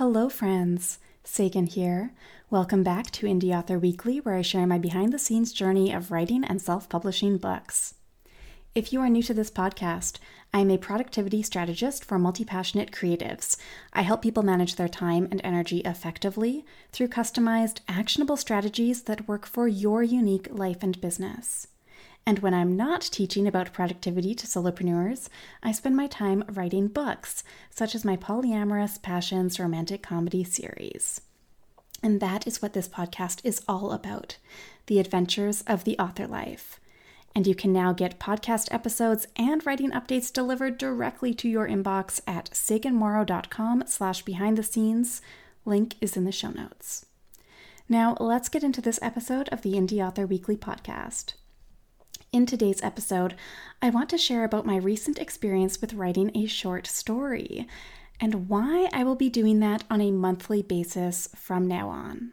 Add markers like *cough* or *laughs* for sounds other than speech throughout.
Hello, friends. Sagan here. Welcome back to Indie Author Weekly, where I share my behind the scenes journey of writing and self publishing books. If you are new to this podcast, I am a productivity strategist for multi passionate creatives. I help people manage their time and energy effectively through customized, actionable strategies that work for your unique life and business. And when I'm not teaching about productivity to solopreneurs, I spend my time writing books, such as my Polyamorous Passions romantic comedy series. And that is what this podcast is all about the adventures of the author life. And you can now get podcast episodes and writing updates delivered directly to your inbox at saganmorrow.com slash behind the scenes. Link is in the show notes. Now, let's get into this episode of the Indie Author Weekly podcast. In today's episode, I want to share about my recent experience with writing a short story and why I will be doing that on a monthly basis from now on.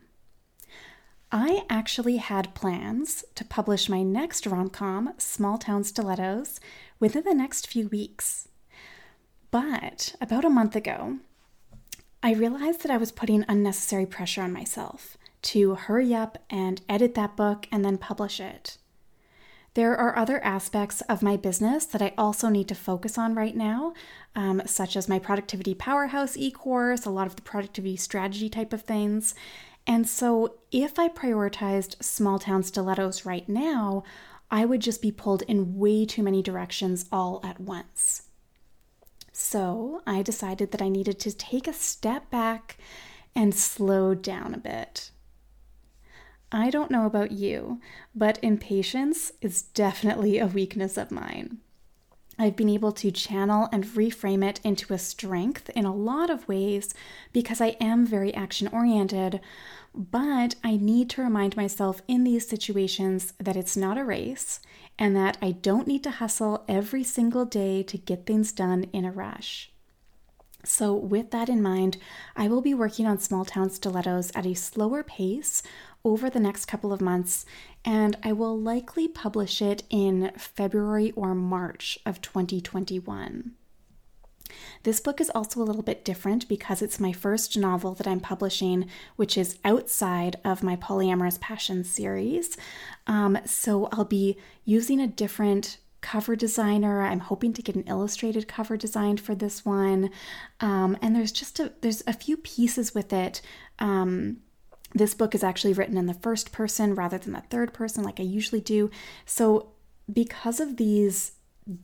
I actually had plans to publish my next rom com, Small Town Stilettos, within the next few weeks. But about a month ago, I realized that I was putting unnecessary pressure on myself to hurry up and edit that book and then publish it. There are other aspects of my business that I also need to focus on right now, um, such as my productivity powerhouse e course, a lot of the productivity strategy type of things. And so, if I prioritized small town stilettos right now, I would just be pulled in way too many directions all at once. So, I decided that I needed to take a step back and slow down a bit. I don't know about you, but impatience is definitely a weakness of mine. I've been able to channel and reframe it into a strength in a lot of ways because I am very action oriented, but I need to remind myself in these situations that it's not a race and that I don't need to hustle every single day to get things done in a rush. So, with that in mind, I will be working on small town stilettos at a slower pace over the next couple of months, and I will likely publish it in February or March of 2021. This book is also a little bit different because it's my first novel that I'm publishing, which is outside of my Polyamorous Passion series. Um, so I'll be using a different cover designer. I'm hoping to get an illustrated cover designed for this one. Um, and there's just a there's a few pieces with it um, this book is actually written in the first person rather than the third person, like I usually do. So, because of these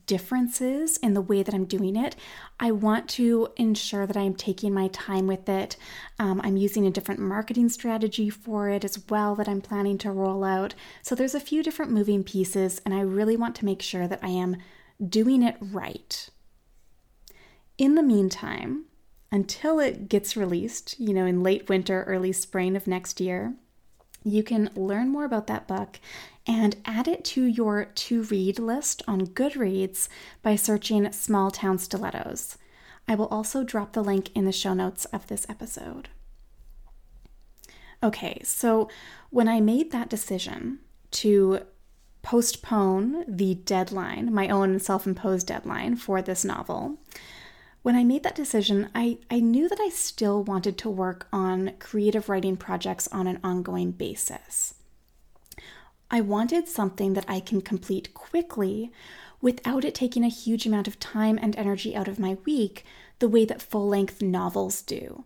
differences in the way that I'm doing it, I want to ensure that I'm taking my time with it. Um, I'm using a different marketing strategy for it as well that I'm planning to roll out. So, there's a few different moving pieces, and I really want to make sure that I am doing it right. In the meantime, until it gets released, you know, in late winter, early spring of next year, you can learn more about that book and add it to your to read list on Goodreads by searching Small Town Stilettos. I will also drop the link in the show notes of this episode. Okay, so when I made that decision to postpone the deadline, my own self imposed deadline for this novel, when I made that decision, I, I knew that I still wanted to work on creative writing projects on an ongoing basis. I wanted something that I can complete quickly without it taking a huge amount of time and energy out of my week, the way that full length novels do.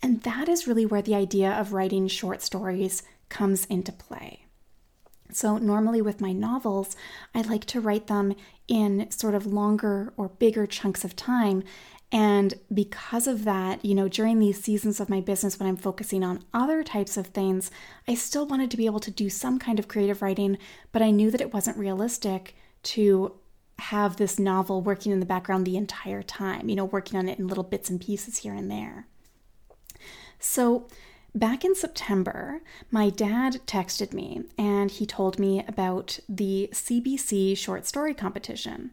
And that is really where the idea of writing short stories comes into play. So, normally with my novels, I like to write them in sort of longer or bigger chunks of time. And because of that, you know, during these seasons of my business when I'm focusing on other types of things, I still wanted to be able to do some kind of creative writing, but I knew that it wasn't realistic to have this novel working in the background the entire time, you know, working on it in little bits and pieces here and there. So, Back in September, my dad texted me and he told me about the CBC short story competition.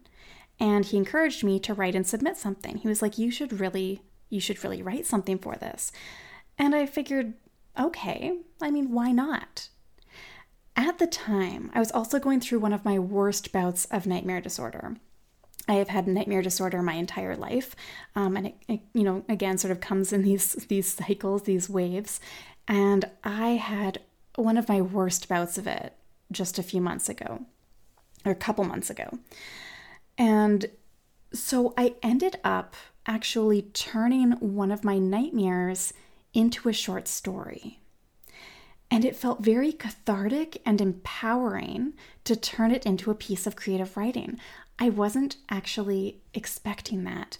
And he encouraged me to write and submit something. He was like, "You should really you should really write something for this." And I figured, "Okay, I mean, why not?" At the time, I was also going through one of my worst bouts of nightmare disorder. I have had nightmare disorder my entire life, um, and it, it, you know, again, sort of comes in these these cycles, these waves. And I had one of my worst bouts of it just a few months ago, or a couple months ago, and so I ended up actually turning one of my nightmares into a short story. And it felt very cathartic and empowering to turn it into a piece of creative writing. I wasn't actually expecting that,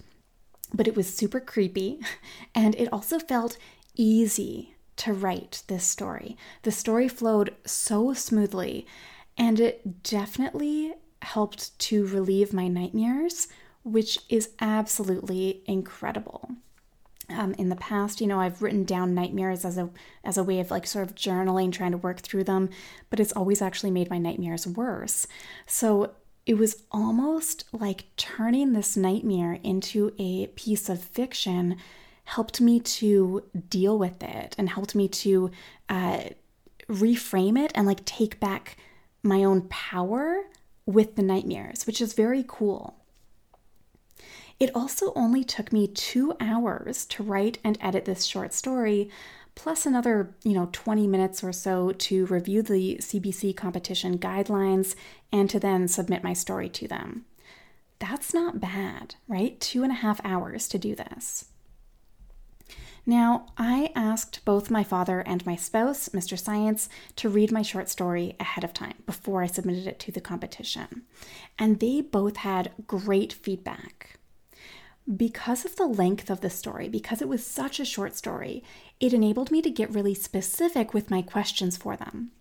but it was super creepy. *laughs* And it also felt easy to write this story. The story flowed so smoothly, and it definitely helped to relieve my nightmares, which is absolutely incredible. Um, in the past, you know, I've written down nightmares as a as a way of like sort of journaling, trying to work through them, but it's always actually made my nightmares worse. So it was almost like turning this nightmare into a piece of fiction helped me to deal with it and helped me to uh, reframe it and like take back my own power with the nightmares, which is very cool. It also only took me two hours to write and edit this short story, plus another, you know, 20 minutes or so to review the CBC competition guidelines and to then submit my story to them. That's not bad, right? Two and a half hours to do this. Now, I asked both my father and my spouse, Mr. Science, to read my short story ahead of time before I submitted it to the competition. And they both had great feedback because of the length of the story, because it was such a short story, it enabled me to get really specific with my questions for them.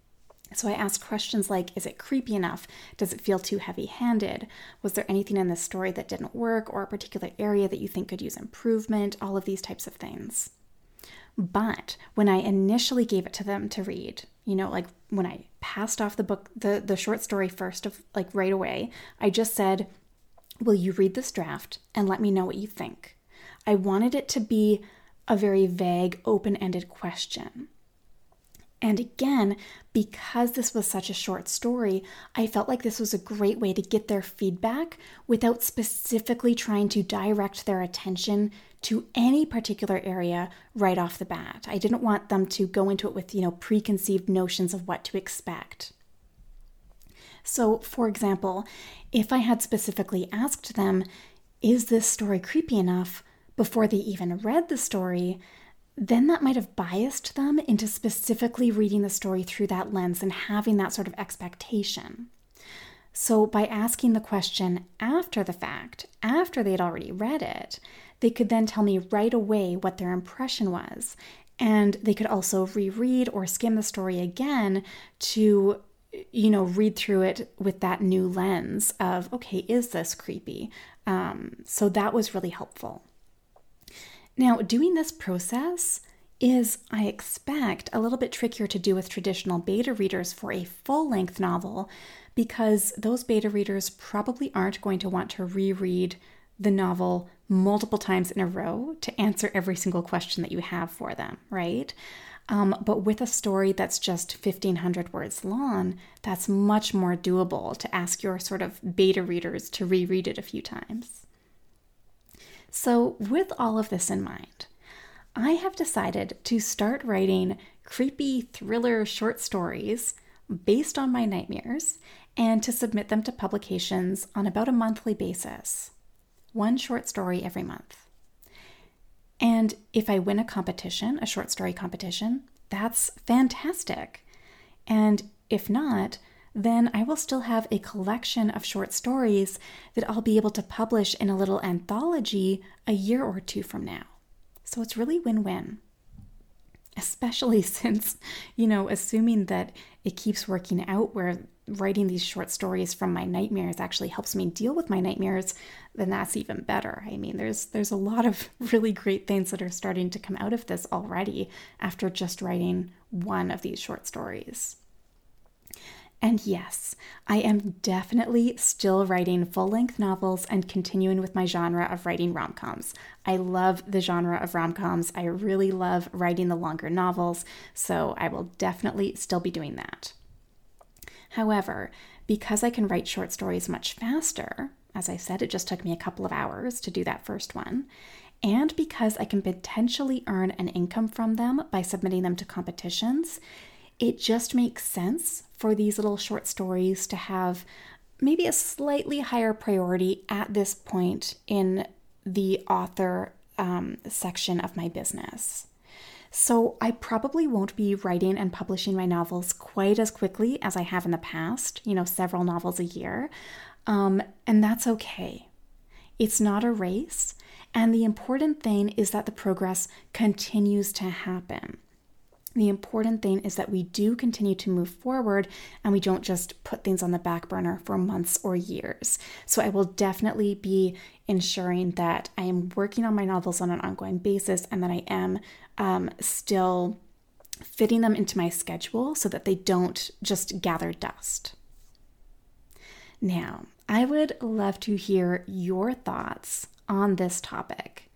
So I asked questions like Is it creepy enough? Does it feel too heavy handed? Was there anything in the story that didn't work or a particular area that you think could use improvement? All of these types of things. But when I initially gave it to them to read, you know, like when I passed off the book, the, the short story first of like right away, I just said, Will you read this draft and let me know what you think? I wanted it to be a very vague, open ended question. And again, because this was such a short story, I felt like this was a great way to get their feedback without specifically trying to direct their attention to any particular area right off the bat. I didn't want them to go into it with, you know, preconceived notions of what to expect. So, for example, if I had specifically asked them, Is this story creepy enough? before they even read the story, then that might have biased them into specifically reading the story through that lens and having that sort of expectation. So, by asking the question after the fact, after they'd already read it, they could then tell me right away what their impression was. And they could also reread or skim the story again to you know, read through it with that new lens of, okay, is this creepy? Um, so that was really helpful. Now, doing this process is, I expect, a little bit trickier to do with traditional beta readers for a full length novel because those beta readers probably aren't going to want to reread the novel multiple times in a row to answer every single question that you have for them, right? Um, but with a story that's just 1500 words long, that's much more doable to ask your sort of beta readers to reread it a few times. So, with all of this in mind, I have decided to start writing creepy thriller short stories based on my nightmares and to submit them to publications on about a monthly basis. One short story every month. And if I win a competition, a short story competition, that's fantastic. And if not, then I will still have a collection of short stories that I'll be able to publish in a little anthology a year or two from now. So it's really win win. Especially *laughs* since, you know, assuming that it keeps working out where writing these short stories from my nightmares actually helps me deal with my nightmares, then that's even better. I mean, there's there's a lot of *laughs* really great things that are starting to come out of this already after just writing one of these short stories. And yes, I am definitely still writing full length novels and continuing with my genre of writing rom coms. I love the genre of rom coms. I really love writing the longer novels, so I will definitely still be doing that. However, because I can write short stories much faster, As I said, it just took me a couple of hours to do that first one. And because I can potentially earn an income from them by submitting them to competitions, it just makes sense for these little short stories to have maybe a slightly higher priority at this point in the author um, section of my business. So, I probably won't be writing and publishing my novels quite as quickly as I have in the past, you know, several novels a year. Um, and that's okay. It's not a race. And the important thing is that the progress continues to happen. The important thing is that we do continue to move forward and we don't just put things on the back burner for months or years. So, I will definitely be ensuring that I am working on my novels on an ongoing basis and that I am um, still fitting them into my schedule so that they don't just gather dust. Now, I would love to hear your thoughts on this topic.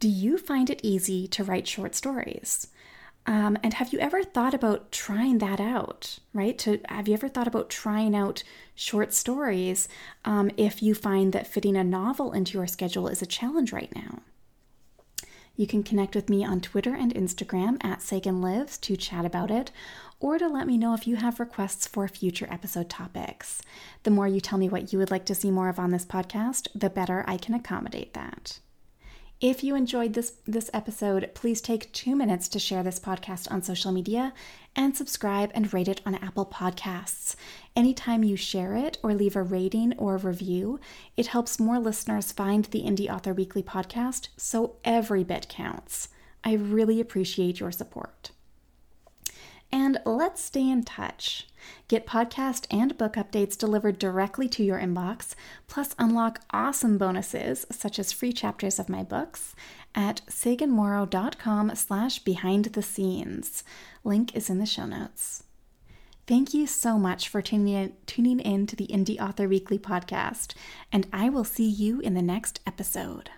Do you find it easy to write short stories? Um, and have you ever thought about trying that out, right? To have you ever thought about trying out short stories um, if you find that fitting a novel into your schedule is a challenge right now? You can connect with me on Twitter and Instagram at Sagan Lives to chat about it, or to let me know if you have requests for future episode topics. The more you tell me what you would like to see more of on this podcast, the better I can accommodate that. If you enjoyed this, this episode, please take two minutes to share this podcast on social media and subscribe and rate it on Apple Podcasts. Anytime you share it or leave a rating or review, it helps more listeners find the Indie Author Weekly podcast, so every bit counts. I really appreciate your support. And let's stay in touch. Get podcast and book updates delivered directly to your inbox, plus unlock awesome bonuses such as free chapters of my books at saganmorrow.com slash behind the scenes. Link is in the show notes. Thank you so much for tuning in, tuning in to the Indie Author Weekly podcast, and I will see you in the next episode.